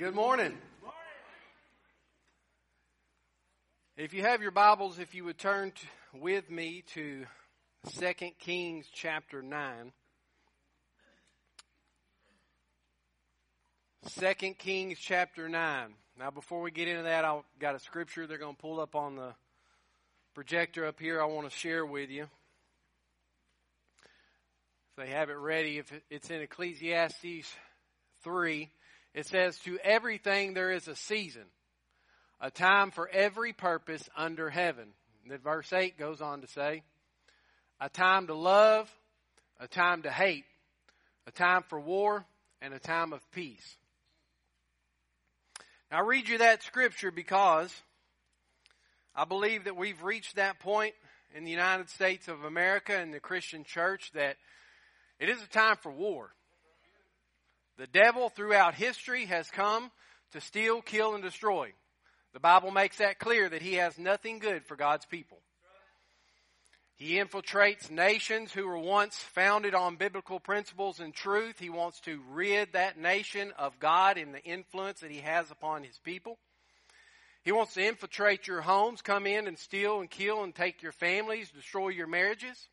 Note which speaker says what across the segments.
Speaker 1: Good morning. If you have your Bibles, if you would turn to, with me to 2 Kings chapter 9. 2 Kings chapter 9. Now, before we get into that, I've got a scripture they're going to pull up on the projector up here I want to share with you. If they have it ready, if it's in Ecclesiastes 3, it says, To everything there is a season, a time for every purpose under heaven. And then verse 8 goes on to say, A time to love, a time to hate, a time for war, and a time of peace. Now, I read you that scripture because I believe that we've reached that point in the United States of America and the Christian church that it is a time for war. The devil throughout history has come to steal, kill, and destroy. The Bible makes that clear that he has nothing good for God's people. He infiltrates nations who were once founded on biblical principles and truth. He wants to rid that nation of God and the influence that he has upon his people. He wants to infiltrate your homes, come in and steal and kill and take your families, destroy your marriages.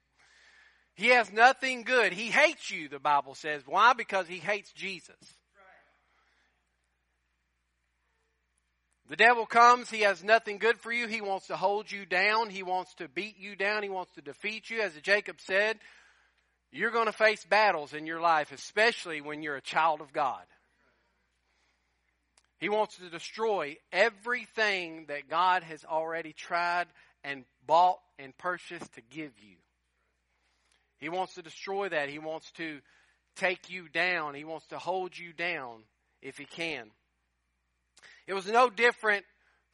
Speaker 1: He has nothing good. He hates you, the Bible says. Why? Because he hates Jesus. The devil comes, he has nothing good for you. He wants to hold you down. He wants to beat you down. He wants to defeat you. As Jacob said, you're going to face battles in your life, especially when you're a child of God. He wants to destroy everything that God has already tried and bought and purchased to give you. He wants to destroy that. He wants to take you down. He wants to hold you down if he can. It was no different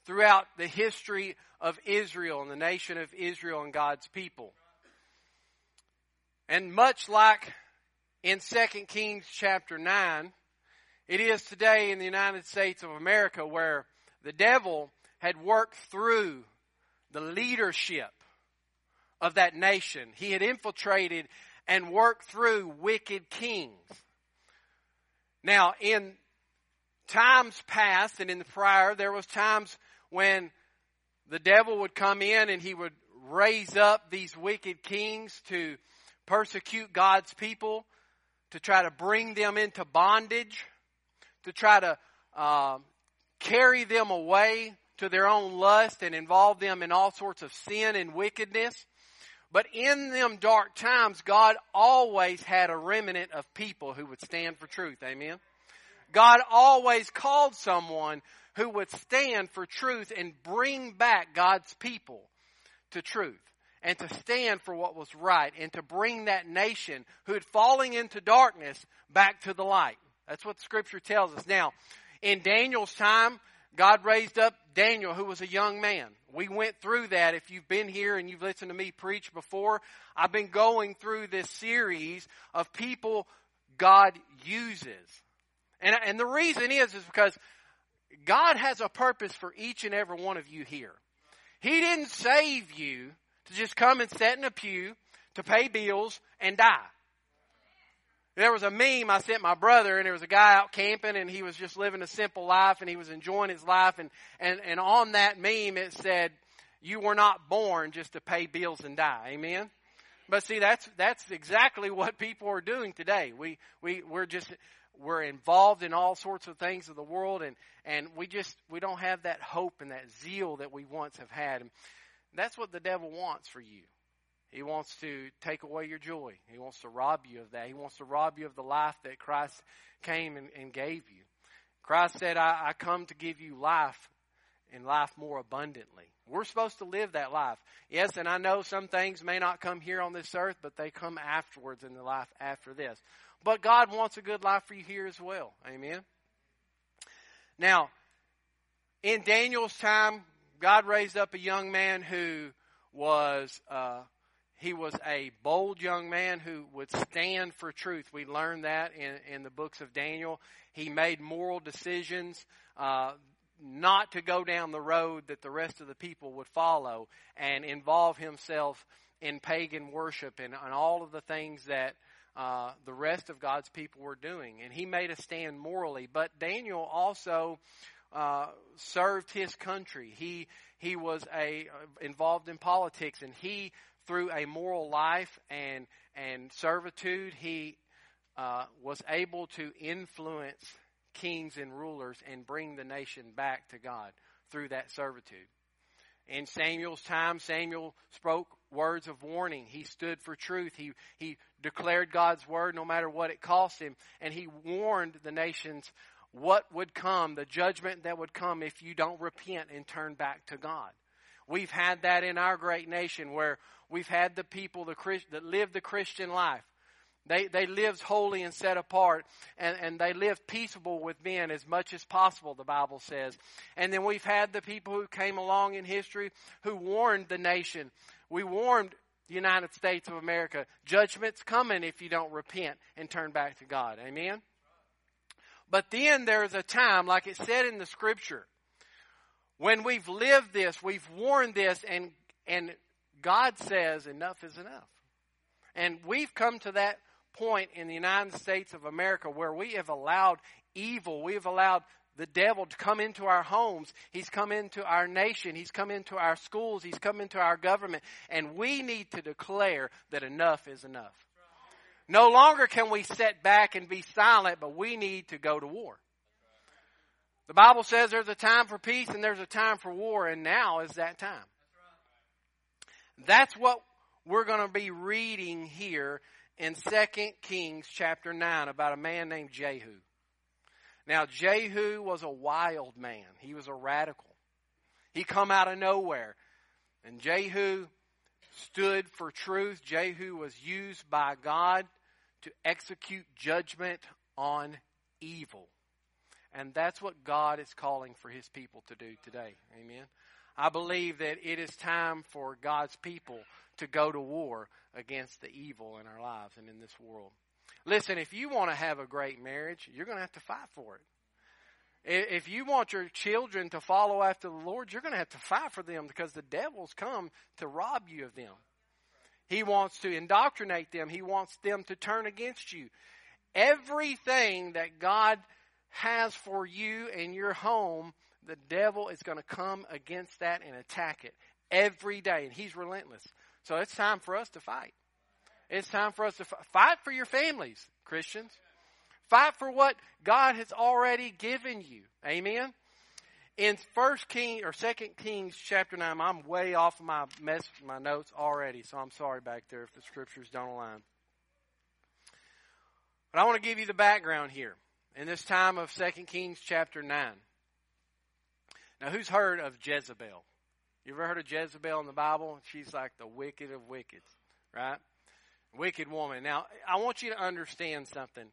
Speaker 1: throughout the history of Israel and the nation of Israel and God's people. And much like in 2 Kings chapter 9, it is today in the United States of America where the devil had worked through the leadership of that nation. He had infiltrated and worked through wicked kings. Now, in times past and in the prior, there was times when the devil would come in and he would raise up these wicked kings to persecute God's people, to try to bring them into bondage, to try to uh, carry them away to their own lust and involve them in all sorts of sin and wickedness. But in them dark times, God always had a remnant of people who would stand for truth. Amen. God always called someone who would stand for truth and bring back God's people to truth and to stand for what was right and to bring that nation who had fallen into darkness back to the light. That's what scripture tells us. Now, in Daniel's time, God raised up Daniel, who was a young man. We went through that. If you've been here and you've listened to me preach before, I've been going through this series of people God uses. And, and the reason is, is because God has a purpose for each and every one of you here. He didn't save you to just come and sit in a pew to pay bills and die. There was a meme I sent my brother, and there was a guy out camping, and he was just living a simple life, and he was enjoying his life. And, and, and on that meme, it said, You were not born just to pay bills and die. Amen? But see, that's, that's exactly what people are doing today. We, we, we're just, we're involved in all sorts of things of the world and, and we just we don't have that hope and that zeal that we once have had and that's what the devil wants for you he wants to take away your joy. He wants to rob you of that. He wants to rob you of the life that christ came and, and gave you. Christ said I, I come to give you life and life more abundantly. We're supposed to live that life. Yes and i know some things may not come here on this earth but they come afterwards in the life after this. But God wants a good life for you here as well. Amen. Now, in Daniel's time, God raised up a young man who was uh, he was a bold young man who would stand for truth. We learned that in, in the books of Daniel. He made moral decisions uh, not to go down the road that the rest of the people would follow and involve himself in pagan worship and, and all of the things that uh, the rest of God's people were doing. And he made a stand morally. But Daniel also uh, served his country. He he was a uh, involved in politics, and he through a moral life and and servitude, he uh, was able to influence kings and rulers and bring the nation back to God through that servitude. In Samuel's time, Samuel spoke words of warning. He stood for truth. He, he declared God's word no matter what it cost him. And he warned the nations what would come, the judgment that would come if you don't repent and turn back to God. We've had that in our great nation where we've had the people the Christ, that live the Christian life. They, they lived holy and set apart, and, and they lived peaceable with men as much as possible, the Bible says. And then we've had the people who came along in history who warned the nation. We warned the United States of America, judgment's coming if you don't repent and turn back to God. Amen? But then there's a time, like it said in the scripture, when we've lived this, we've worn this, and, and God says enough is enough. And we've come to that point in the United States of America where we have allowed evil, we have allowed the devil to come into our homes. He's come into our nation. He's come into our schools. He's come into our government. And we need to declare that enough is enough. No longer can we sit back and be silent, but we need to go to war. The Bible says there's a time for peace and there's a time for war, and now is that time. That's what we're going to be reading here in 2 Kings chapter 9 about a man named Jehu. Now, Jehu was a wild man. He was a radical. He come out of nowhere. And Jehu stood for truth. Jehu was used by God to execute judgment on evil. And that's what God is calling for his people to do today. Amen. I believe that it is time for God's people to go to war against the evil in our lives and in this world. Listen, if you want to have a great marriage, you're going to have to fight for it. If you want your children to follow after the Lord, you're going to have to fight for them because the devil's come to rob you of them. He wants to indoctrinate them. He wants them to turn against you. Everything that God has for you and your home, the devil is going to come against that and attack it every day. And he's relentless. So it's time for us to fight. It's time for us to fight for your families, Christians. Fight for what God has already given you. Amen. In First King or Second Kings chapter nine, I'm way off of my mess, my notes already, so I'm sorry back there if the scriptures don't align. But I want to give you the background here in this time of Second Kings chapter nine. Now, who's heard of Jezebel? You ever heard of Jezebel in the Bible? She's like the wicked of wickeds, right? Wicked woman. Now, I want you to understand something.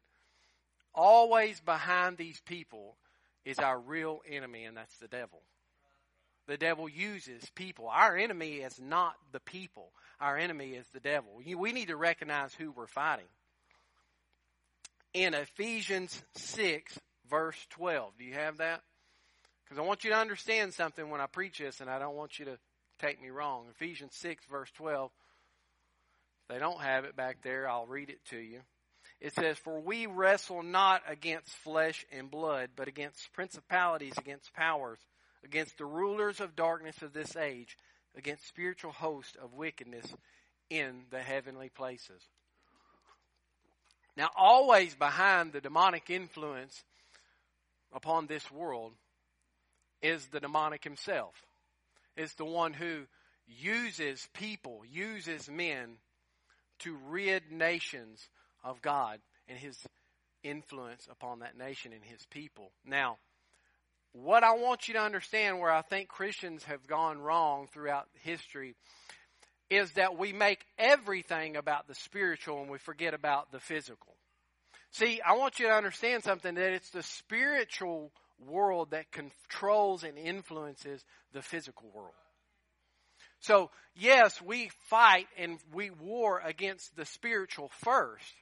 Speaker 1: Always behind these people is our real enemy, and that's the devil. The devil uses people. Our enemy is not the people. Our enemy is the devil. We need to recognize who we're fighting. In Ephesians 6, verse 12. Do you have that? Because I want you to understand something when I preach this, and I don't want you to take me wrong. Ephesians 6, verse 12. If they don't have it back there, I'll read it to you. It says, For we wrestle not against flesh and blood, but against principalities, against powers, against the rulers of darkness of this age, against spiritual hosts of wickedness in the heavenly places. Now, always behind the demonic influence upon this world is the demonic himself. Is the one who uses people, uses men to rid nations of God and his influence upon that nation and his people. Now, what I want you to understand where I think Christians have gone wrong throughout history is that we make everything about the spiritual and we forget about the physical. See, I want you to understand something that it's the spiritual world that controls and influences the physical world. So, yes, we fight and we war against the spiritual first.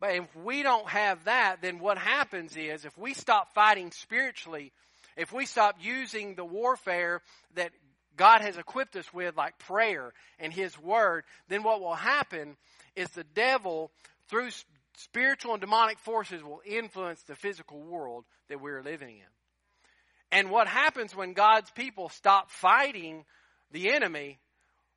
Speaker 1: But if we don't have that, then what happens is if we stop fighting spiritually, if we stop using the warfare that God has equipped us with, like prayer and His Word, then what will happen is the devil through spiritual and demonic forces will influence the physical world that we're living in. And what happens when God's people stop fighting the enemy,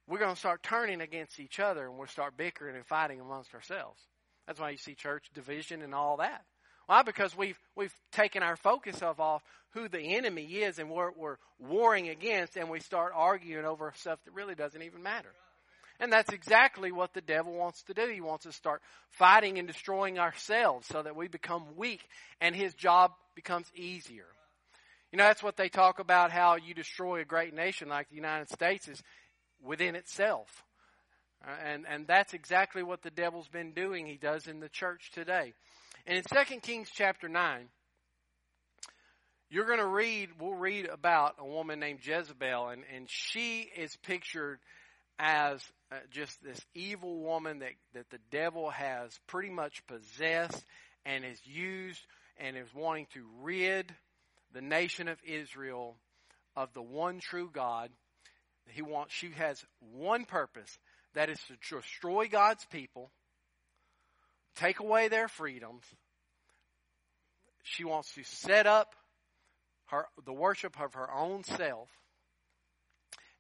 Speaker 1: we're going to start turning against each other and we'll start bickering and fighting amongst ourselves. That's why you see church division and all that. Why? Because we've we've taken our focus of off who the enemy is and what we're warring against, and we start arguing over stuff that really doesn't even matter. And that's exactly what the devil wants to do. He wants to start fighting and destroying ourselves so that we become weak and his job becomes easier. You know, that's what they talk about how you destroy a great nation like the United States is within itself. Uh, and, and that's exactly what the devil's been doing. He does in the church today. And in 2 Kings chapter 9, you're going to read, we'll read about a woman named Jezebel, and, and she is pictured as uh, just this evil woman that, that the devil has pretty much possessed and is used and is wanting to rid the nation of Israel of the one true God. He wants, she has one purpose, that is to destroy God's people, take away their freedoms. She wants to set up her, the worship of her own self.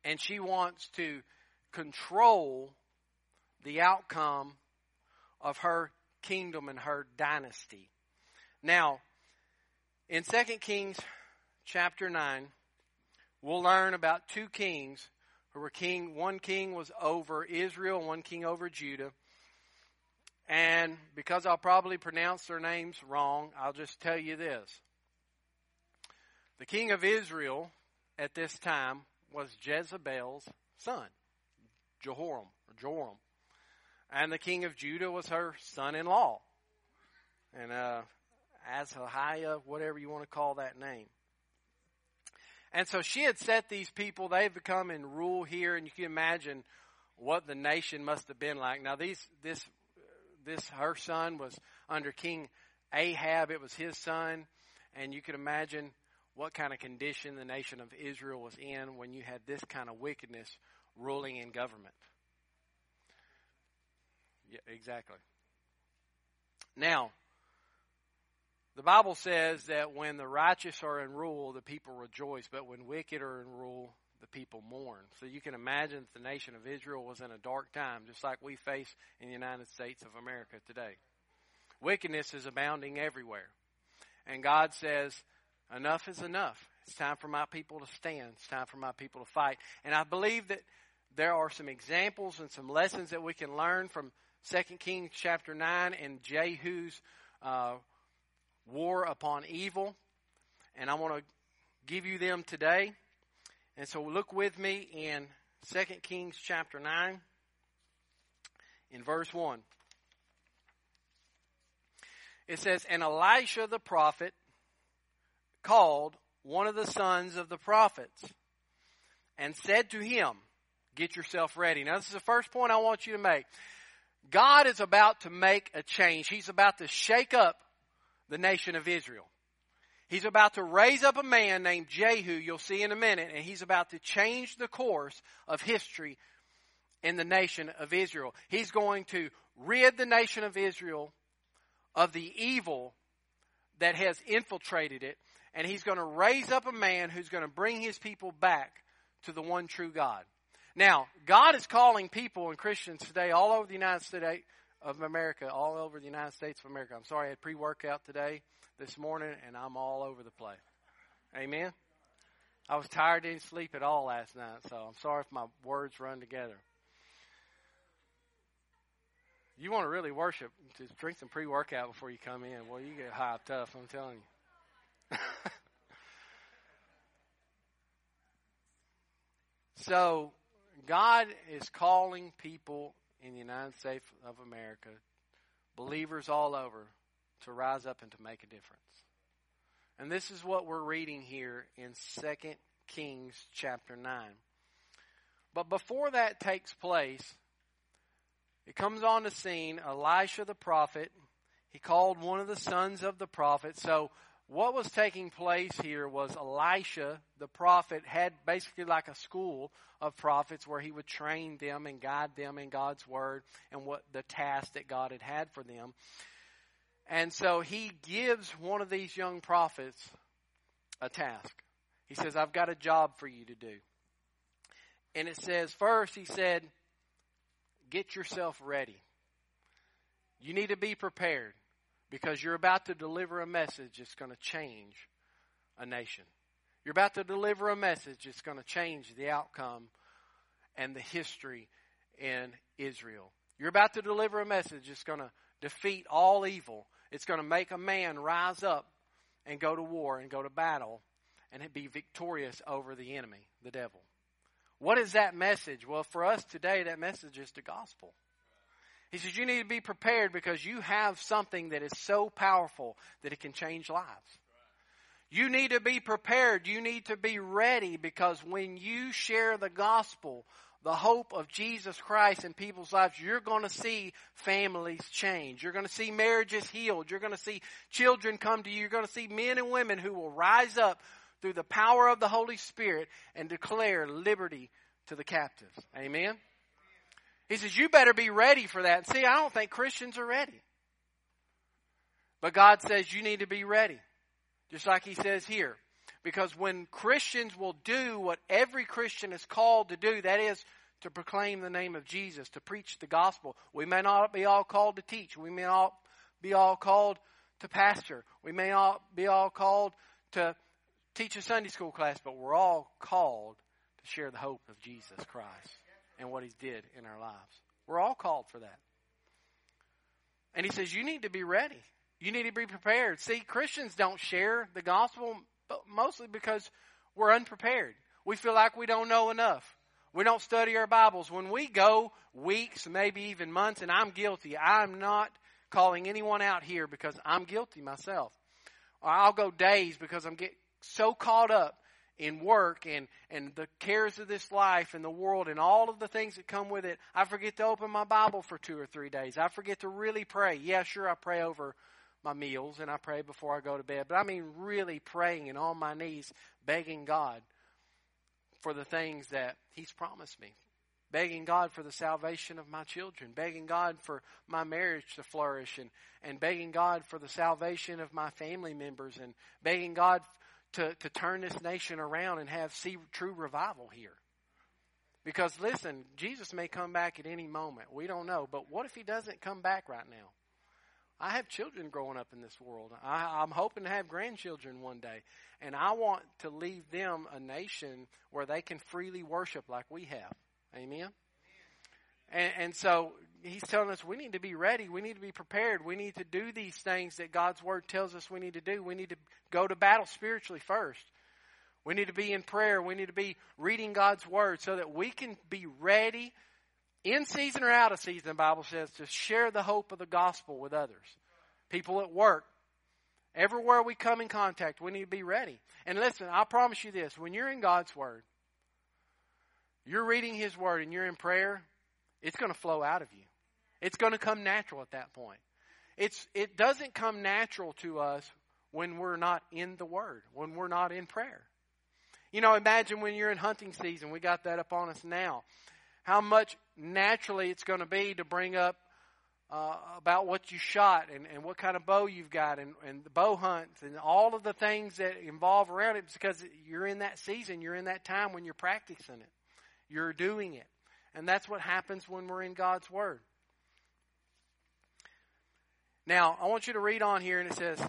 Speaker 1: And she wants to control the outcome of her kingdom and her dynasty. Now, in 2 Kings chapter 9, we'll learn about two kings who were king. One king was over Israel, one king over Judah. And because I'll probably pronounce their names wrong, I'll just tell you this. The king of Israel at this time was Jezebel's son, Jehoram, or Joram. And the king of Judah was her son-in-law. And, uh, Azahiah, whatever you want to call that name. And so she had set these people, they've become and rule here, and you can imagine what the nation must have been like. Now these, this, this, her son was under King Ahab, it was his son, and you can imagine what kind of condition the nation of Israel was in when you had this kind of wickedness ruling in government. Yeah, exactly. Now, the Bible says that when the righteous are in rule, the people rejoice, but when wicked are in rule, the people mourn. So you can imagine that the nation of Israel was in a dark time, just like we face in the United States of America today. Wickedness is abounding everywhere. And God says, enough is enough. It's time for my people to stand. It's time for my people to fight. And I believe that there are some examples and some lessons that we can learn from 2 Kings chapter 9 and Jehu's uh, war upon evil. And I want to give you them today. And so look with me in 2 Kings chapter 9 in verse 1. It says, And Elisha the prophet called one of the sons of the prophets and said to him, Get yourself ready. Now, this is the first point I want you to make. God is about to make a change. He's about to shake up the nation of Israel. He's about to raise up a man named Jehu, you'll see in a minute, and he's about to change the course of history in the nation of Israel. He's going to rid the nation of Israel of the evil that has infiltrated it, and he's going to raise up a man who's going to bring his people back to the one true God. Now, God is calling people and Christians today all over the United States of America, all over the United States of America. I'm sorry I had pre workout today, this morning, and I'm all over the place. Amen? I was tired, didn't sleep at all last night, so I'm sorry if my words run together. You want to really worship, just drink some pre workout before you come in. Well, you get high tough, I'm telling you. so, God is calling people in the United States of America, believers all over, to rise up and to make a difference. And this is what we're reading here in 2 Kings chapter 9. But before that takes place, it comes on the scene Elisha the prophet. He called one of the sons of the prophet. So what was taking place here was Elisha, the prophet, had basically like a school of prophets where he would train them and guide them in God's word and what the task that God had had for them. And so he gives one of these young prophets a task. He says, I've got a job for you to do. And it says, first, he said, get yourself ready. You need to be prepared because you're about to deliver a message that's going to change a nation. You're about to deliver a message that's going to change the outcome and the history in Israel. You're about to deliver a message that's going to defeat all evil. It's going to make a man rise up and go to war and go to battle and be victorious over the enemy, the devil. What is that message? Well, for us today, that message is the gospel. He says you need to be prepared because you have something that is so powerful that it can change lives. You need to be prepared. You need to be ready because when you share the gospel, the hope of Jesus Christ in people's lives, you're going to see families change. You're going to see marriages healed. You're going to see children come to you. You're going to see men and women who will rise up through the power of the Holy Spirit and declare liberty to the captives. Amen. He says, You better be ready for that. See, I don't think Christians are ready. But God says you need to be ready. Just like He says here. Because when Christians will do what every Christian is called to do, that is to proclaim the name of Jesus, to preach the gospel. We may not be all called to teach. We may not be all called to pastor. We may not be all called to teach a Sunday school class, but we're all called to share the hope of Jesus Christ and what He's did in our lives. We're all called for that. And He says, you need to be ready. You need to be prepared. See, Christians don't share the gospel mostly because we're unprepared. We feel like we don't know enough. We don't study our Bibles. When we go weeks, maybe even months, and I'm guilty, I'm not calling anyone out here because I'm guilty myself. Or I'll go days because I'm get so caught up in work and, and the cares of this life and the world and all of the things that come with it, I forget to open my Bible for two or three days. I forget to really pray. Yeah, sure, I pray over my meals and I pray before I go to bed, but I mean really praying and on my knees, begging God for the things that He's promised me. Begging God for the salvation of my children, begging God for my marriage to flourish, and, and begging God for the salvation of my family members, and begging God to, to turn this nation around and have see true revival here. Because listen, Jesus may come back at any moment. We don't know. But what if he doesn't come back right now? I have children growing up in this world. I, I'm hoping to have grandchildren one day. And I want to leave them a nation where they can freely worship like we have. Amen? And, and so he's telling us we need to be ready. We need to be prepared. We need to do these things that God's word tells us we need to do. We need to go to battle spiritually first. We need to be in prayer. We need to be reading God's word so that we can be ready in season or out of season, the Bible says, to share the hope of the gospel with others. People at work, everywhere we come in contact, we need to be ready. And listen, I promise you this when you're in God's word, you're reading His word and you're in prayer, it's going to flow out of you. It's going to come natural at that point. It's, it doesn't come natural to us when we're not in the Word, when we're not in prayer. You know, imagine when you're in hunting season. We got that up on us now. How much naturally it's going to be to bring up uh, about what you shot and, and what kind of bow you've got and, and the bow hunts and all of the things that involve around it because you're in that season, you're in that time when you're practicing it. You're doing it. And that's what happens when we're in God's Word. Now, I want you to read on here, and it says,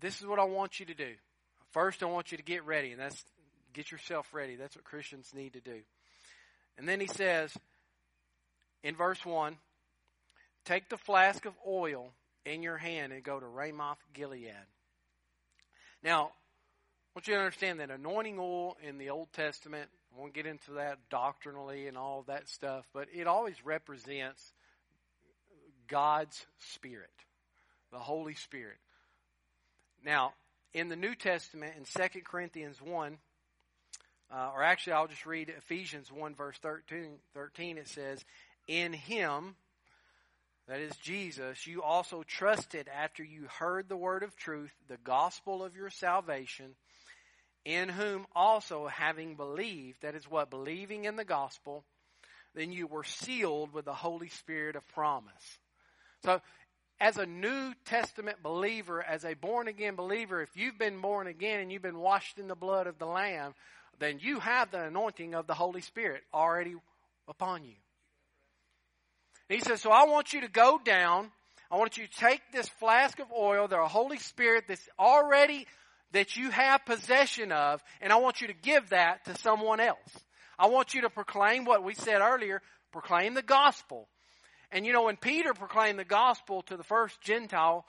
Speaker 1: This is what I want you to do. First, I want you to get ready, and that's get yourself ready. That's what Christians need to do. And then he says in verse 1 Take the flask of oil in your hand and go to Ramoth Gilead. Now, I want you to understand that anointing oil in the Old Testament, I won't get into that doctrinally and all that stuff, but it always represents God's Spirit the Holy Spirit. Now, in the New Testament, in 2 Corinthians 1, uh, or actually, I'll just read Ephesians 1, verse 13, 13. It says, In him, that is Jesus, you also trusted after you heard the word of truth, the gospel of your salvation, in whom also having believed, that is what, believing in the gospel, then you were sealed with the Holy Spirit of promise. So, as a New Testament believer, as a born again believer, if you've been born again and you've been washed in the blood of the Lamb, then you have the anointing of the Holy Spirit already upon you. He says, So I want you to go down. I want you to take this flask of oil, the Holy Spirit that's already that you have possession of, and I want you to give that to someone else. I want you to proclaim what we said earlier, proclaim the gospel. And you know, when Peter proclaimed the gospel to the first Gentile,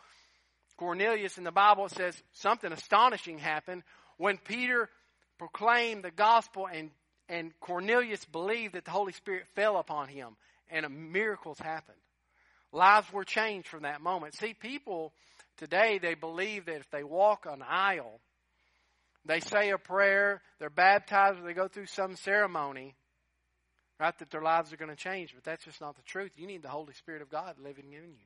Speaker 1: Cornelius in the Bible, it says something astonishing happened. When Peter proclaimed the gospel and, and Cornelius believed that the Holy Spirit fell upon him and miracles happened. Lives were changed from that moment. See, people today, they believe that if they walk an aisle, they say a prayer, they're baptized, or they go through some ceremony, right, that their lives are going to change. But that's just not the truth. You need the Holy Spirit of God living in you.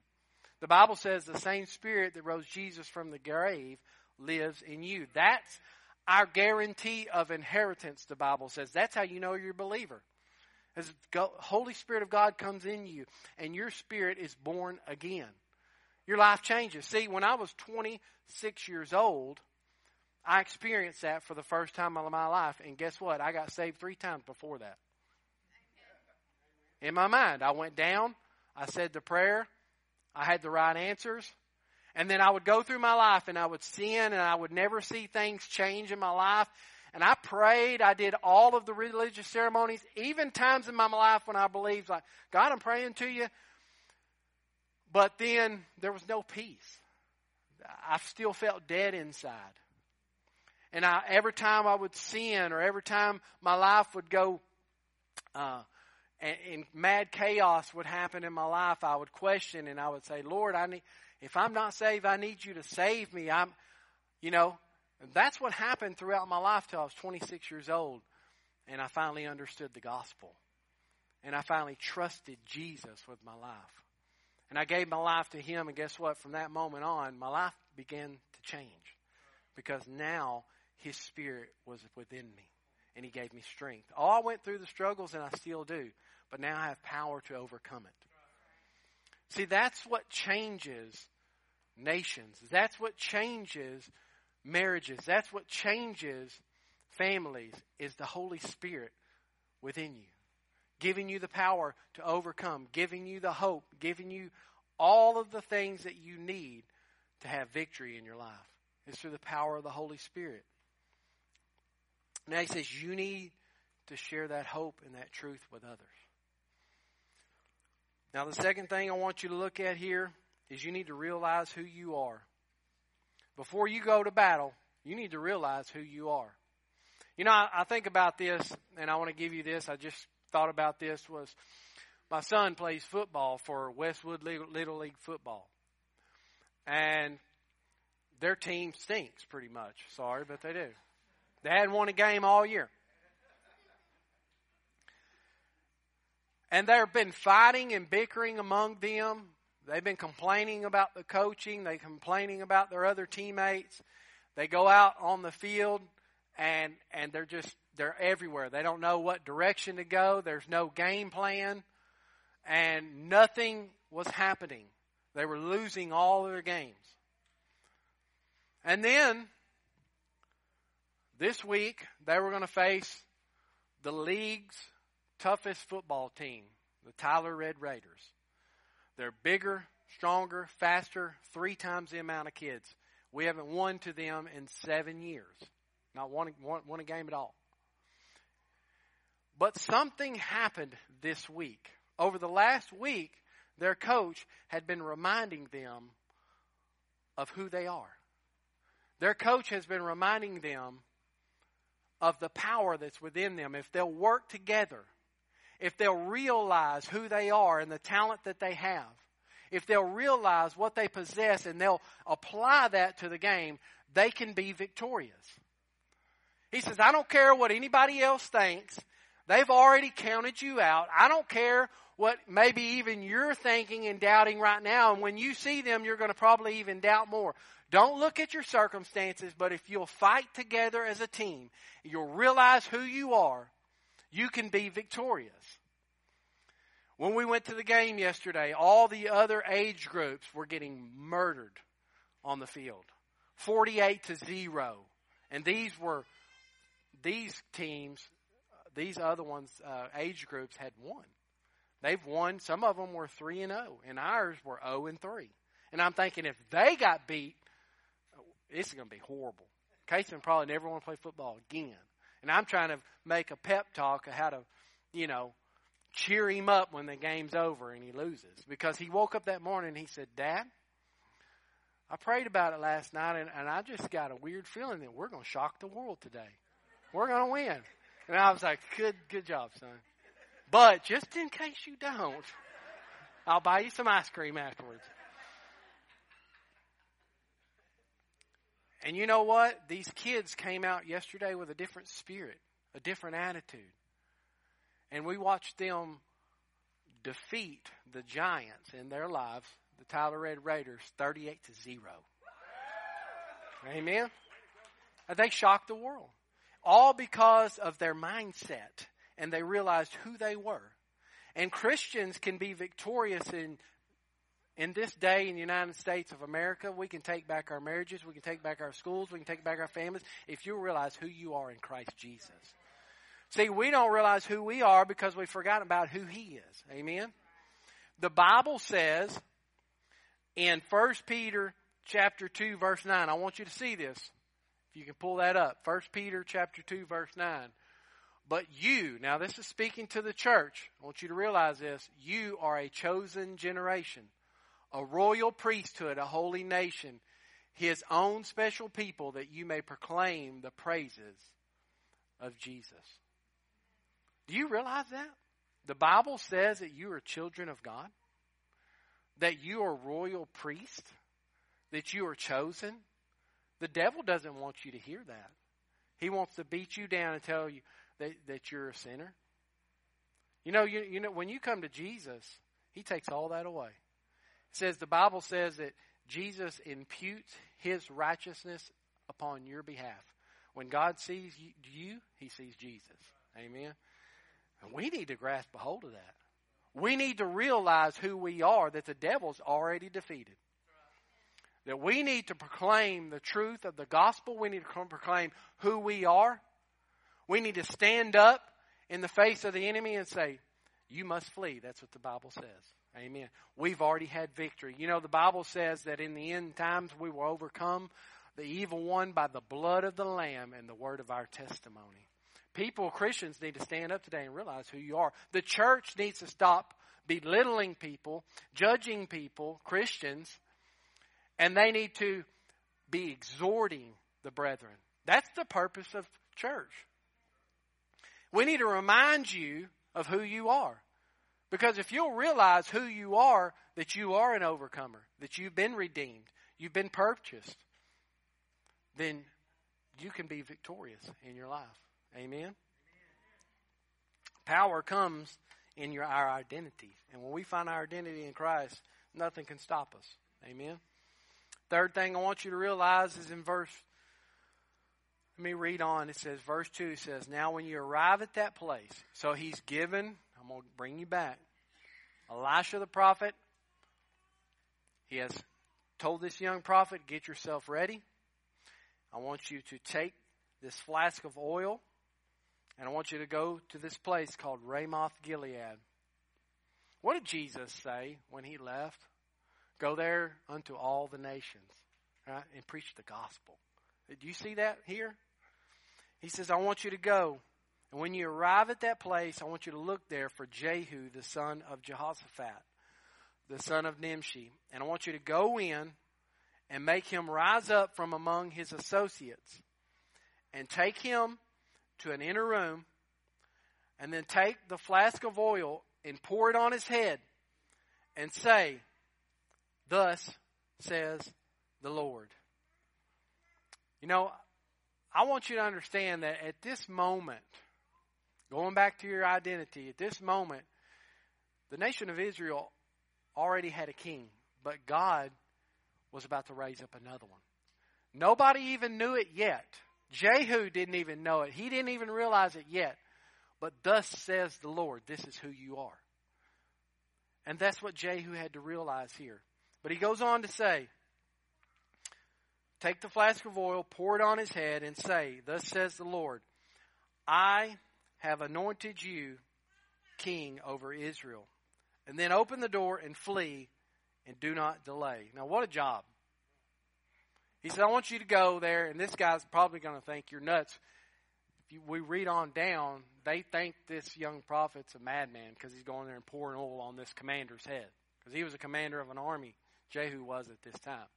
Speaker 1: The Bible says the same Spirit that rose Jesus from the grave lives in you. That's our guarantee of inheritance, the Bible says. That's how you know you're a believer. As the Holy Spirit of God comes in you and your spirit is born again. Your life changes. See, when I was 26 years old, I experienced that for the first time in my life. And guess what? I got saved three times before that. In my mind, I went down, I said the prayer, I had the right answers, and then I would go through my life and I would sin and I would never see things change in my life. And I prayed. I did all of the religious ceremonies, even times in my life when I believed, like, God, I'm praying to you. But then there was no peace. I still felt dead inside. And I, every time I would sin or every time my life would go, uh, and, and mad chaos would happen in my life, I would question and I would say, Lord, I need, if I'm not saved, I need you to save me. I'm, you know, that's what happened throughout my life till I was 26 years old. And I finally understood the gospel. And I finally trusted Jesus with my life. And I gave my life to Him. And guess what? From that moment on, my life began to change. Because now His Spirit was within me. And He gave me strength. Oh, I went through the struggles and I still do. But now I have power to overcome it. See, that's what changes nations. That's what changes marriages. That's what changes families is the Holy Spirit within you. Giving you the power to overcome, giving you the hope, giving you all of the things that you need to have victory in your life. It's through the power of the Holy Spirit. Now he says you need to share that hope and that truth with others. Now, the second thing I want you to look at here is you need to realize who you are. Before you go to battle, you need to realize who you are. You know, I, I think about this, and I want to give you this. I just thought about this was my son plays football for Westwood Little League football. And their team stinks pretty much. Sorry, but they do. They hadn't won a game all year. And they've been fighting and bickering among them. They've been complaining about the coaching. They're complaining about their other teammates. They go out on the field and, and they're just, they're everywhere. They don't know what direction to go. There's no game plan and nothing was happening. They were losing all their games. And then this week they were going to face the league's toughest football team, the Tyler Red Raiders. They're bigger, stronger, faster, three times the amount of kids. We haven't won to them in seven years. Not won, won a game at all. But something happened this week. Over the last week, their coach had been reminding them of who they are. Their coach has been reminding them of the power that's within them. If they'll work together, if they'll realize who they are and the talent that they have, if they'll realize what they possess and they'll apply that to the game, they can be victorious. He says, I don't care what anybody else thinks. They've already counted you out. I don't care what maybe even you're thinking and doubting right now. And when you see them, you're going to probably even doubt more. Don't look at your circumstances, but if you'll fight together as a team, you'll realize who you are, you can be victorious. When we went to the game yesterday, all the other age groups were getting murdered on the field. 48 to 0. And these were, these teams, these other ones, uh, age groups had won. They've won. Some of them were 3 and 0, and ours were 0 and 3. And I'm thinking if they got beat, it's going to be horrible. Casey probably never want to play football again. And I'm trying to make a pep talk of how to, you know, cheer him up when the game's over and he loses. Because he woke up that morning and he said, Dad, I prayed about it last night and, and I just got a weird feeling that we're going to shock the world today. We're going to win. And I was like, good, good job, son. But just in case you don't, I'll buy you some ice cream afterwards. And you know what? These kids came out yesterday with a different spirit, a different attitude. And we watched them defeat the giants in their lives, the Tyler Red Raiders, 38 to 0. Amen. They shocked the world. All because of their mindset and they realized who they were. And Christians can be victorious in in this day in the United States of America, we can take back our marriages, we can take back our schools, we can take back our families if you realize who you are in Christ Jesus. See, we don't realize who we are because we've forgotten about who He is. Amen? The Bible says in 1 Peter chapter 2 verse 9, I want you to see this. If you can pull that up. 1 Peter chapter 2 verse 9. But you, now this is speaking to the church. I want you to realize this. You are a chosen generation a royal priesthood, a holy nation, his own special people, that you may proclaim the praises of Jesus. Do you realize that? The Bible says that you are children of God, that you are royal priests, that you are chosen. The devil doesn't want you to hear that. He wants to beat you down and tell you that, that you're a sinner. You know, you, you know, when you come to Jesus, He takes all that away. It says the Bible says that Jesus imputes his righteousness upon your behalf. When God sees you, he sees Jesus. Amen. And we need to grasp a hold of that. We need to realize who we are, that the devil's already defeated. That we need to proclaim the truth of the gospel. We need to proclaim who we are. We need to stand up in the face of the enemy and say, You must flee. That's what the Bible says. Amen. We've already had victory. You know, the Bible says that in the end times we will overcome the evil one by the blood of the Lamb and the word of our testimony. People, Christians, need to stand up today and realize who you are. The church needs to stop belittling people, judging people, Christians, and they need to be exhorting the brethren. That's the purpose of church. We need to remind you of who you are. Because if you'll realize who you are, that you are an overcomer, that you've been redeemed, you've been purchased, then you can be victorious in your life. Amen? Power comes in your our identity. And when we find our identity in Christ, nothing can stop us. Amen? Third thing I want you to realize is in verse let me read on. It says, verse 2 says, Now when you arrive at that place, so he's given I'm going to bring you back. Elisha the prophet, he has told this young prophet, Get yourself ready. I want you to take this flask of oil and I want you to go to this place called Ramoth Gilead. What did Jesus say when he left? Go there unto all the nations, right? And preach the gospel. Do you see that here? He says, I want you to go and when you arrive at that place, I want you to look there for Jehu, the son of Jehoshaphat, the son of Nimshi. And I want you to go in and make him rise up from among his associates and take him to an inner room and then take the flask of oil and pour it on his head and say, Thus says the Lord. You know, I want you to understand that at this moment, Going back to your identity, at this moment, The nation of Israel already had a king, but God was about to raise up another one. Nobody even knew it yet. Jehu didn't even know it. He didn't even realize it yet. But thus says the Lord, this is who you are. And that's what Jehu had to realize here. But he goes on to say, Take the flask of oil, pour it on his head, and say, Thus says the Lord, I have anointed you king over Israel. And then open the door and flee and do not delay. Now, what a job. He said, I want you to go there, and this guy's probably going to think you're nuts. If you, we read on down, they think this young prophet's a madman because he's going there and pouring oil on this commander's head. Because he was a commander of an army, Jehu was at this time.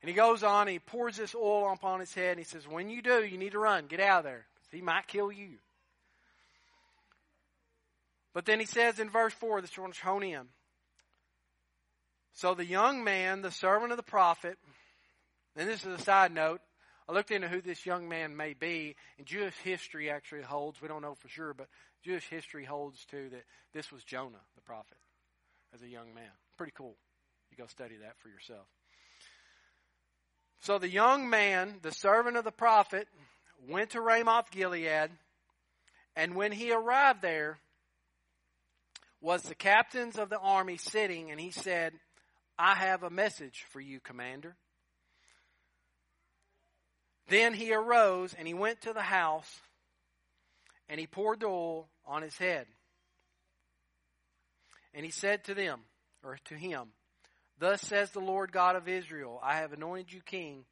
Speaker 1: And he goes on, he pours this oil upon his head, and he says, When you do, you need to run. Get out of there. He might kill you. But then he says in verse 4, this one's hone in. So the young man, the servant of the prophet, and this is a side note. I looked into who this young man may be, and Jewish history actually holds, we don't know for sure, but Jewish history holds too that this was Jonah, the prophet, as a young man. Pretty cool. You go study that for yourself. So the young man, the servant of the prophet, went to Ramoth Gilead, and when he arrived there, was the captains of the army sitting, and he said, I have a message for you, commander. Then he arose and he went to the house and he poured the oil on his head. And he said to them, or to him, Thus says the Lord God of Israel, I have anointed you king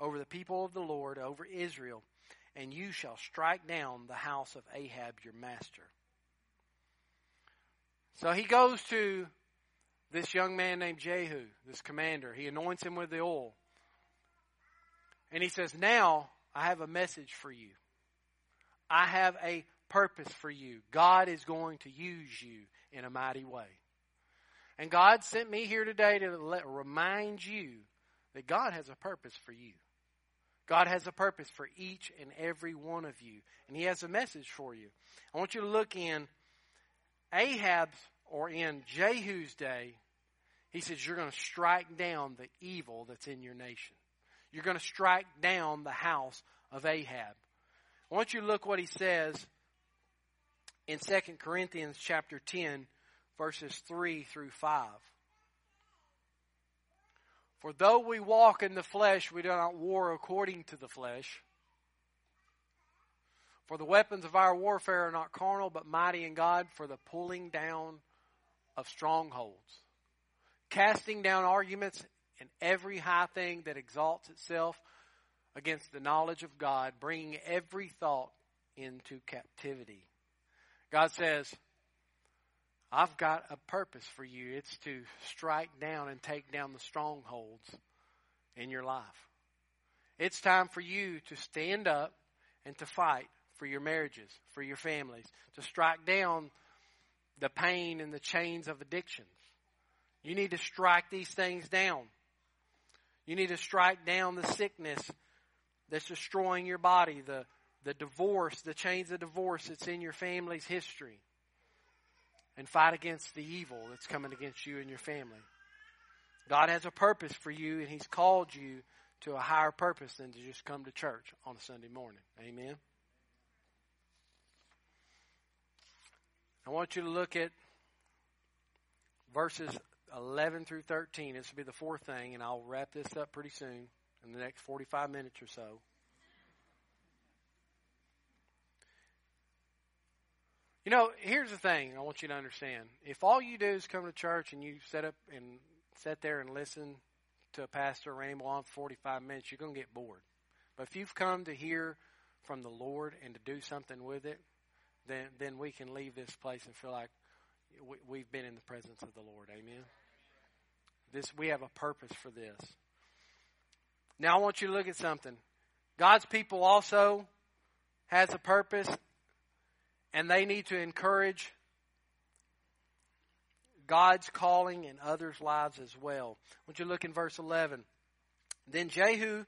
Speaker 1: over the people of the Lord, over Israel, and you shall strike down the house of Ahab your master. So he goes to this young man named Jehu, this commander. He anoints him with the oil. And he says, Now I have a message for you. I have a purpose for you. God is going to use you in a mighty way. And God sent me here today to let, remind you that God has a purpose for you. God has a purpose for each and every one of you. And He has a message for you. I want you to look in Ahab's or in Jehu's day. He says, You're going to strike down the evil that's in your nation. You're going to strike down the house of Ahab. I want you to look what he says in 2 Corinthians chapter 10, verses 3 through 5. For though we walk in the flesh, we do not war according to the flesh. For the weapons of our warfare are not carnal, but mighty in God for the pulling down of strongholds, casting down arguments and every high thing that exalts itself against the knowledge of God, bringing every thought into captivity. God says, I've got a purpose for you. It's to strike down and take down the strongholds in your life. It's time for you to stand up and to fight for your marriages, for your families, to strike down the pain and the chains of addictions. You need to strike these things down. You need to strike down the sickness that's destroying your body, the, the divorce, the chains of divorce that's in your family's history, and fight against the evil that's coming against you and your family. God has a purpose for you, and He's called you to a higher purpose than to just come to church on a Sunday morning. Amen. I want you to look at verses 11 through 13. This will be the fourth thing, and I'll wrap this up pretty soon in the next 45 minutes or so. You know, here's the thing I want you to understand. If all you do is come to church and you sit up and sit there and listen to a pastor ramble on for 45 minutes, you're going to get bored. But if you've come to hear from the Lord and to do something with it, then then we can leave this place and feel like we, have been in the presence of the Lord. Amen. This we have a purpose for this. Now I want you to look at something. God's people also has a purpose and they need to encourage God's calling in others' lives as well. Want you look in verse 11. Then Jehu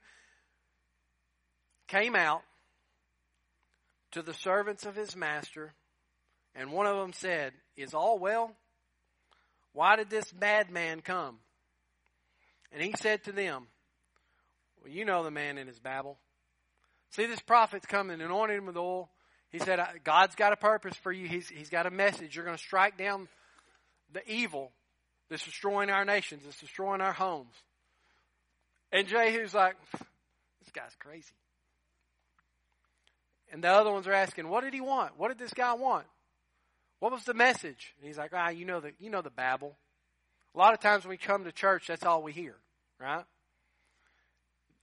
Speaker 1: came out to the servants of his master, and one of them said, Is all well Why did this madman come? And he said to them, Well, you know the man in his babble. See, this prophet's coming, anointed him with oil. He said, God's got a purpose for you. He's, he's got a message. You're going to strike down the evil that's destroying our nations, that's destroying our homes. And Jehu's like, this guy's crazy. And the other ones are asking, what did he want? What did this guy want? What was the message? And he's like, ah, you know the, you know the babble. A lot of times when we come to church, that's all we hear, right?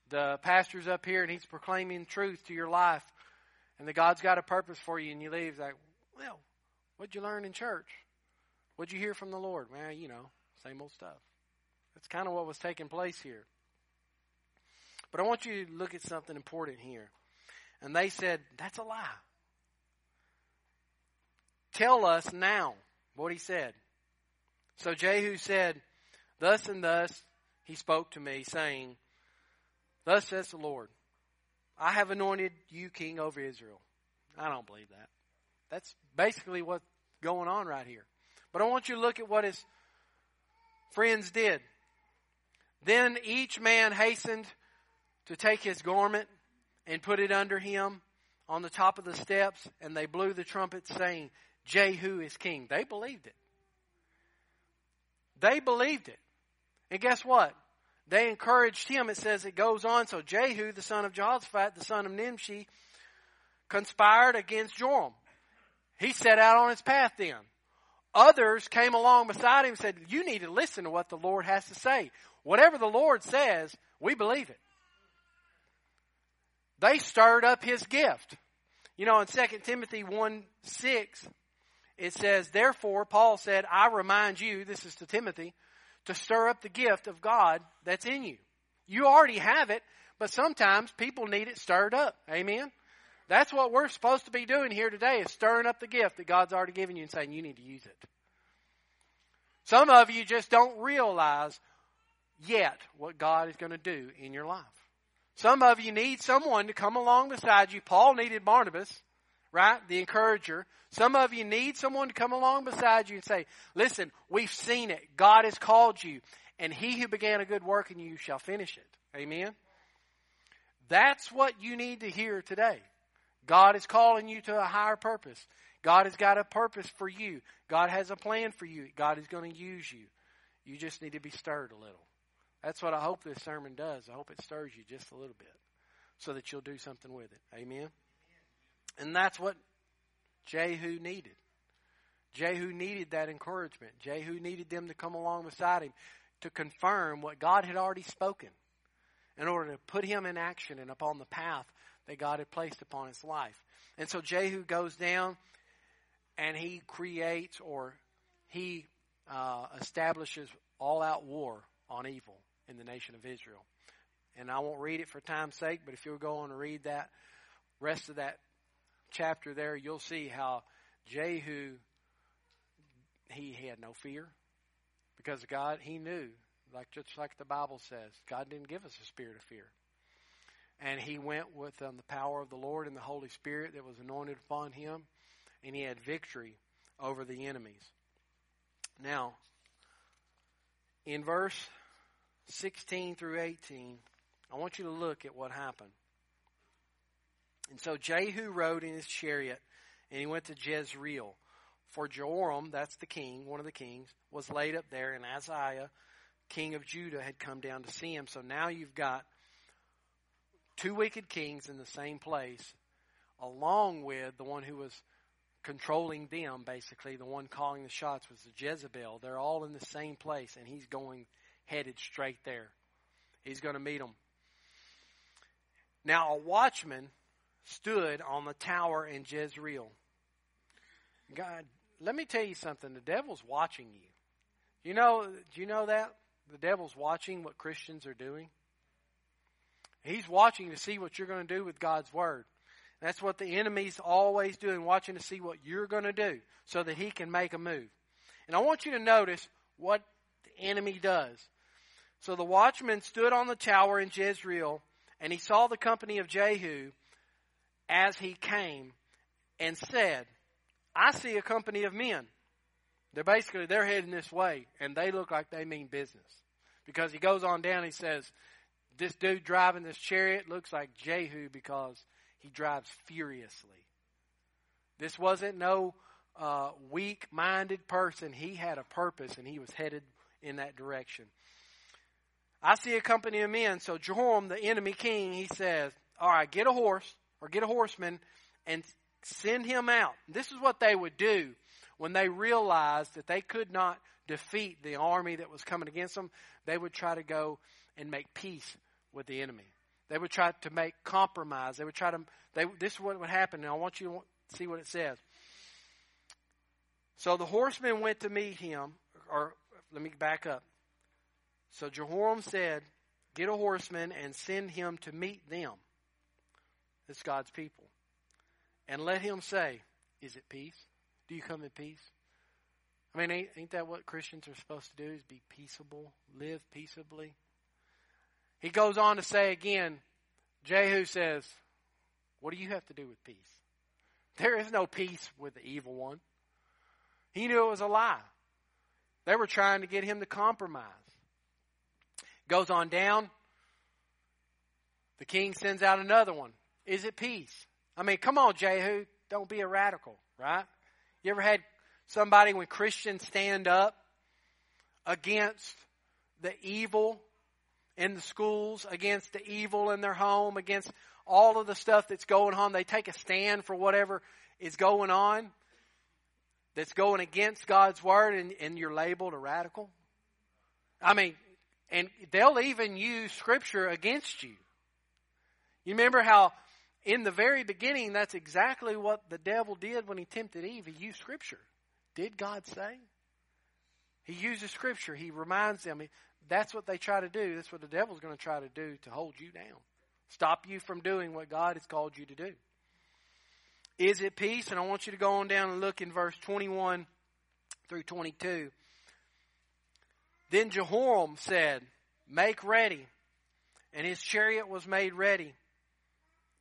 Speaker 1: The pastor's up here and he's proclaiming truth to your life. And the God's got a purpose for you and you leave like, well, what'd you learn in church? What'd you hear from the Lord? Well, you know, same old stuff. That's kind of what was taking place here. But I want you to look at something important here. And they said, That's a lie. Tell us now what he said. So Jehu said, Thus and thus he spoke to me, saying, Thus says the Lord, I have anointed you king over Israel. I don't believe that. That's basically what's going on right here. But I want you to look at what his friends did. Then each man hastened to take his garment and put it under him on the top of the steps, and they blew the trumpet, saying, Jehu is king. They believed it. They believed it. And guess what? They encouraged him. It says it goes on. So Jehu, the son of Jehoshaphat, the son of Nimshi, conspired against Joram. He set out on his path then. Others came along beside him and said, You need to listen to what the Lord has to say. Whatever the Lord says, we believe it. They stirred up his gift. You know, in 2 Timothy 1 6, it says, Therefore, Paul said, I remind you, this is to Timothy, to stir up the gift of God that's in you. You already have it, but sometimes people need it stirred up. Amen? That's what we're supposed to be doing here today is stirring up the gift that God's already given you and saying you need to use it. Some of you just don't realize yet what God is going to do in your life. Some of you need someone to come along beside you. Paul needed Barnabas, right? The encourager. Some of you need someone to come along beside you and say, listen, we've seen it. God has called you. And he who began a good work in you shall finish it. Amen? That's what you need to hear today. God is calling you to a higher purpose. God has got a purpose for you. God has a plan for you. God is going to use you. You just need to be stirred a little. That's what I hope this sermon does. I hope it stirs you just a little bit so that you'll do something with it. Amen? And that's what Jehu needed. Jehu needed that encouragement. Jehu needed them to come along beside him to confirm what God had already spoken in order to put him in action and upon the path that God had placed upon his life. And so Jehu goes down and he creates or he uh, establishes all out war on evil in the nation of Israel. And I won't read it for time's sake, but if you'll go on and read that rest of that chapter there, you'll see how Jehu he had no fear because God he knew like just like the Bible says God didn't give us a spirit of fear and he went with um, the power of the Lord and the Holy Spirit that was anointed upon him and he had victory over the enemies now in verse 16 through 18, I want you to look at what happened. And so Jehu rode in his chariot, and he went to Jezreel. For Joram, that's the king, one of the kings, was laid up there, and Ahaziah, king of Judah, had come down to see him. So now you've got two wicked kings in the same place, along with the one who was controlling them, basically, the one calling the shots was the Jezebel. They're all in the same place, and he's going headed straight there. He's going to meet them. Now, a watchman stood on the tower in Jezreel. God, let me tell you something. The devil's watching you. You know, do you know that? The devil's watching what Christians are doing. He's watching to see what you're going to do with God's word. That's what the enemy's always doing, watching to see what you're going to do so that he can make a move. And I want you to notice what the enemy does. So the watchman stood on the tower in Jezreel, and he saw the company of Jehu as he came, and said, I see a company of men. They're basically they're heading this way, and they look like they mean business. Because he goes on down, he says, "This dude driving this chariot looks like Jehu because he drives furiously." This wasn't no uh, weak-minded person. He had a purpose, and he was headed in that direction. I see a company of men. So Jehoram, the enemy king, he says, "All right, get a horse or get a horseman and send him out." This is what they would do when they realized that they could not defeat the army that was coming against them. They would try to go and make peace with the enemy. They would try to make compromise. They would try to. They, this is what would happen. Now I want you to see what it says. So the horsemen went to meet him, or let me back up. So Jehoram said, Get a horseman and send him to meet them. It's God's people. And let him say, Is it peace? Do you come in peace? I mean, ain't, ain't that what Christians are supposed to do? Is be peaceable, live peaceably? He goes on to say again, Jehu says, What do you have to do with peace? There is no peace with the evil one. He knew it was a lie. They were trying to get him to compromise. Goes on down. The king sends out another one. Is it peace? I mean, come on, Jehu. Don't be a radical, right? You ever had somebody when Christians stand up against the evil in the schools, against the evil in their home, against all of the stuff that's going on? They take a stand for whatever is going on that's going against God's word and, and you're labeled a radical? I mean, and they'll even use scripture against you. You remember how in the very beginning that's exactly what the devil did when he tempted Eve. He used scripture. Did God say? He uses scripture. He reminds them. That's what they try to do. That's what the devil's going to try to do to hold you down. Stop you from doing what God has called you to do. Is it peace? And I want you to go on down and look in verse 21 through 22. Then Jehoram said, Make ready. And his chariot was made ready.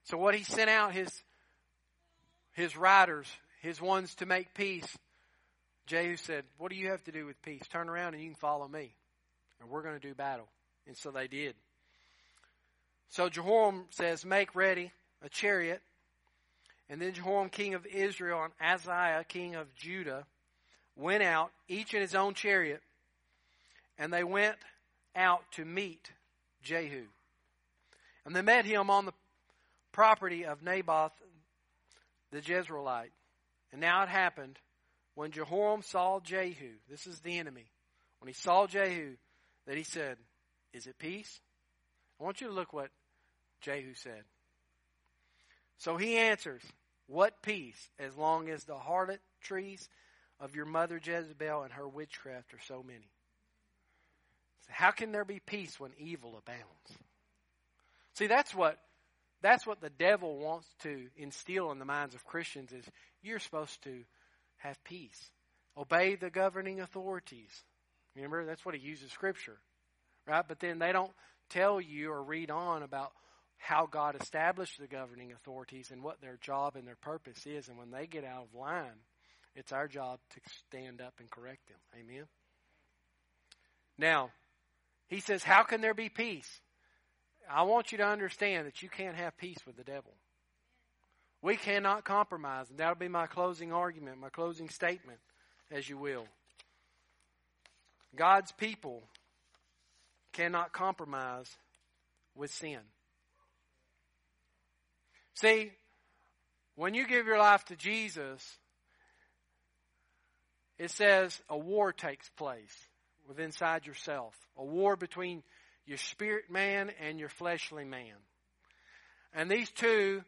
Speaker 1: So what he sent out his his riders, his ones to make peace. Jehu said, What do you have to do with peace? Turn around and you can follow me. And we're going to do battle. And so they did. So Jehoram says, Make ready a chariot. And then Jehoram, king of Israel, and Ahaziah, king of Judah, went out, each in his own chariot, and they went out to meet Jehu. And they met him on the property of Naboth the Jezreelite. And now it happened when Jehoram saw Jehu, this is the enemy, when he saw Jehu, that he said, Is it peace? I want you to look what Jehu said. So he answers, What peace, as long as the harlotries of your mother Jezebel and her witchcraft are so many? How can there be peace when evil abounds? See, that's what that's what the devil wants to instill in the minds of Christians is you're supposed to have peace. Obey the governing authorities. Remember, that's what he uses scripture. Right? But then they don't tell you or read on about how God established the governing authorities and what their job and their purpose is. And when they get out of line, it's our job to stand up and correct them. Amen. Now, he says, How can there be peace? I want you to understand that you can't have peace with the devil. We cannot compromise. And that'll be my closing argument, my closing statement, as you will. God's people cannot compromise with sin. See, when you give your life to Jesus, it says a war takes place within inside yourself. A war between your spirit man and your fleshly man. And these two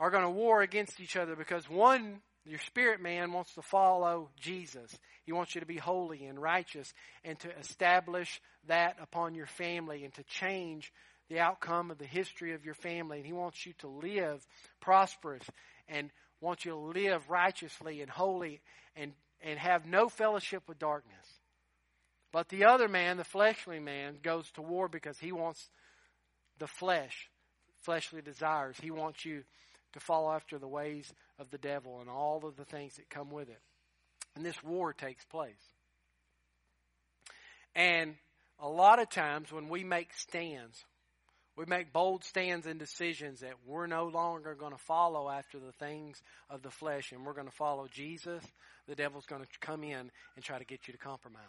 Speaker 1: are going to war against each other because one, your spirit man, wants to follow Jesus. He wants you to be holy and righteous and to establish that upon your family and to change the outcome of the history of your family. And he wants you to live prosperous and wants you to live righteously and holy and, and have no fellowship with darkness. But the other man, the fleshly man, goes to war because he wants the flesh, fleshly desires. He wants you to follow after the ways of the devil and all of the things that come with it. And this war takes place. And a lot of times when we make stands, we make bold stands and decisions that we're no longer going to follow after the things of the flesh and we're going to follow Jesus, the devil's going to come in and try to get you to compromise.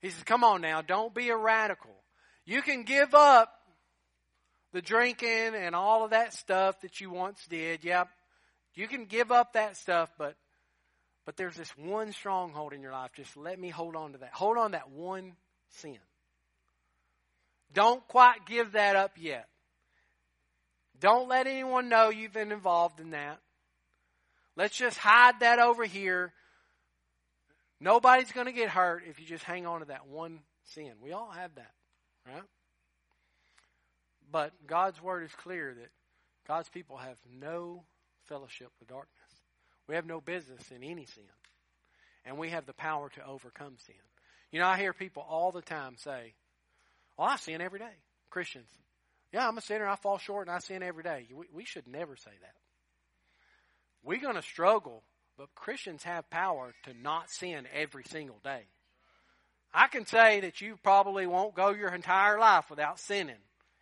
Speaker 1: He says, come on now, don't be a radical. You can give up the drinking and all of that stuff that you once did. Yep. You can give up that stuff, but but there's this one stronghold in your life. Just let me hold on to that. Hold on to that one sin. Don't quite give that up yet. Don't let anyone know you've been involved in that. Let's just hide that over here. Nobody's going to get hurt if you just hang on to that one sin. We all have that, right? But God's word is clear that God's people have no fellowship with darkness. We have no business in any sin. And we have the power to overcome sin. You know, I hear people all the time say, well, I sin every day. Christians. Yeah, I'm a sinner. I fall short and I sin every day. We, we should never say that. We're going to struggle, but Christians have power to not sin every single day. I can say that you probably won't go your entire life without sinning.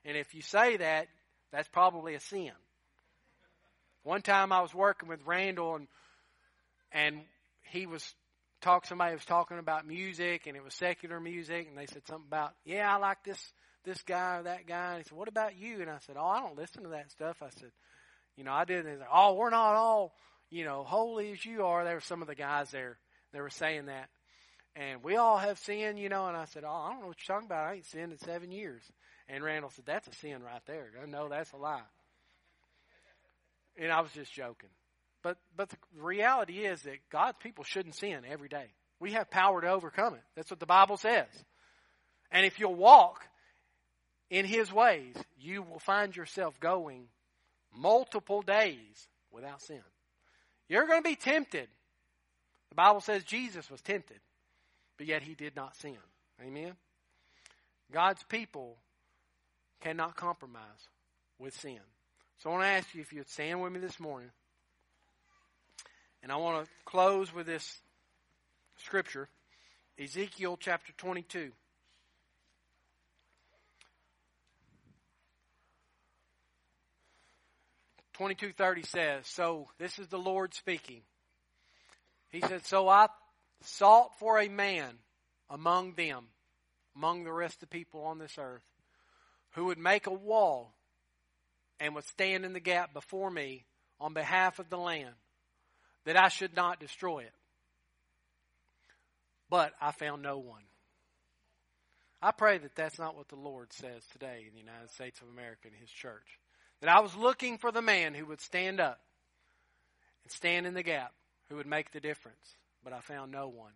Speaker 1: And if you say that, that's probably a sin. One time I was working with Randall and and he was talk somebody was talking about music and it was secular music and they said something about yeah I like this this guy or that guy. And he said what about you? And I said oh I don't listen to that stuff. I said you know I did and said oh we're not all you know holy as you are. There were some of the guys there they were saying that. And we all have sin you know. And I said oh I don't know what you're talking about. I ain't sinned in seven years. And Randall said that's a sin right there. No that's a lie. And I was just joking but but the reality is that God's people shouldn't sin every day. We have power to overcome it. That's what the Bible says. And if you'll walk in his ways, you will find yourself going multiple days without sin. You're going to be tempted. The Bible says Jesus was tempted, but yet he did not sin. Amen. God's people cannot compromise with sin. So I want to ask you if you'd stand with me this morning. And I want to close with this scripture Ezekiel chapter 22. Twenty-two thirty says, "So this is the Lord speaking." He said, "So I sought for a man among them, among the rest of the people on this earth, who would make a wall and would stand in the gap before me on behalf of the land." That I should not destroy it. But I found no one. I pray that that's not what the Lord says today in the United States of America in His church. That I was looking for the man who would stand up and stand in the gap, who would make the difference, but I found no one.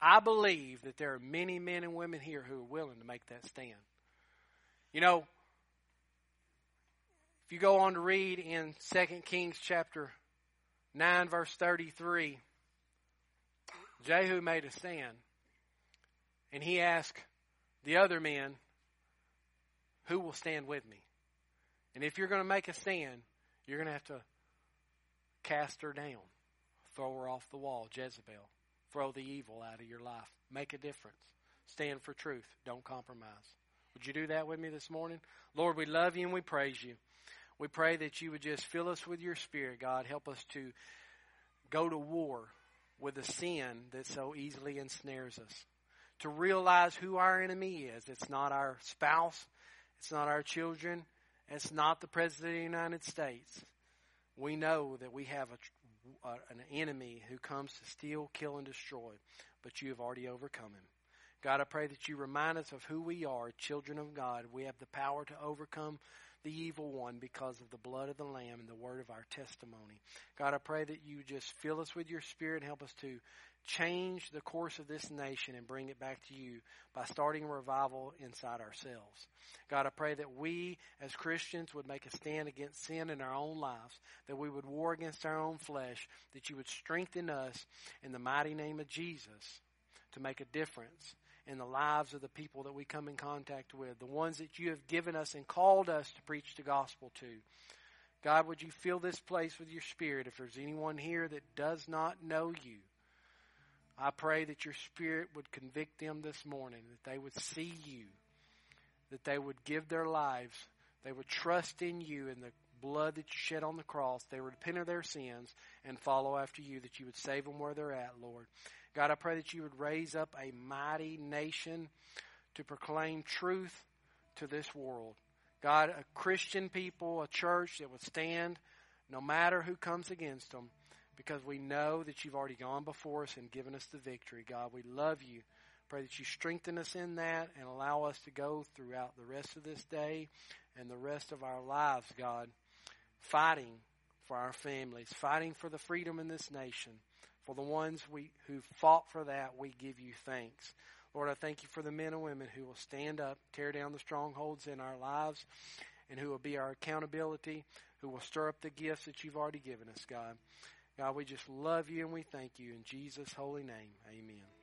Speaker 1: I believe that there are many men and women here who are willing to make that stand. You know, if you go on to read in 2 Kings chapter 9, verse 33, Jehu made a stand. And he asked the other men, Who will stand with me? And if you're going to make a stand, you're going to have to cast her down, throw her off the wall, Jezebel. Throw the evil out of your life. Make a difference. Stand for truth. Don't compromise. Would you do that with me this morning? Lord, we love you and we praise you. We pray that you would just fill us with your spirit, God. Help us to go to war with the sin that so easily ensnares us. To realize who our enemy is. It's not our spouse. It's not our children. It's not the President of the United States. We know that we have a, an enemy who comes to steal, kill, and destroy, but you have already overcome him. God, I pray that you remind us of who we are, children of God. We have the power to overcome the evil one because of the blood of the Lamb and the word of our testimony. God, I pray that you just fill us with your spirit and help us to change the course of this nation and bring it back to you by starting a revival inside ourselves. God, I pray that we as Christians would make a stand against sin in our own lives, that we would war against our own flesh, that you would strengthen us in the mighty name of Jesus to make a difference in the lives of the people that we come in contact with, the ones that you have given us and called us to preach the gospel to. God, would you fill this place with your spirit? If there's anyone here that does not know you, I pray that your Spirit would convict them this morning, that they would see you, that they would give their lives, they would trust in you and the blood that you shed on the cross. They would repent of their sins and follow after you, that you would save them where they're at, Lord. God, I pray that you would raise up a mighty nation to proclaim truth to this world. God, a Christian people, a church that would stand no matter who comes against them because we know that you've already gone before us and given us the victory. God, we love you. Pray that you strengthen us in that and allow us to go throughout the rest of this day and the rest of our lives, God, fighting for our families, fighting for the freedom in this nation. For the ones we who fought for that, we give you thanks. Lord, I thank you for the men and women who will stand up, tear down the strongholds in our lives, and who will be our accountability, who will stir up the gifts that you've already given us, God. God, we just love you and we thank you. In Jesus' holy name, amen.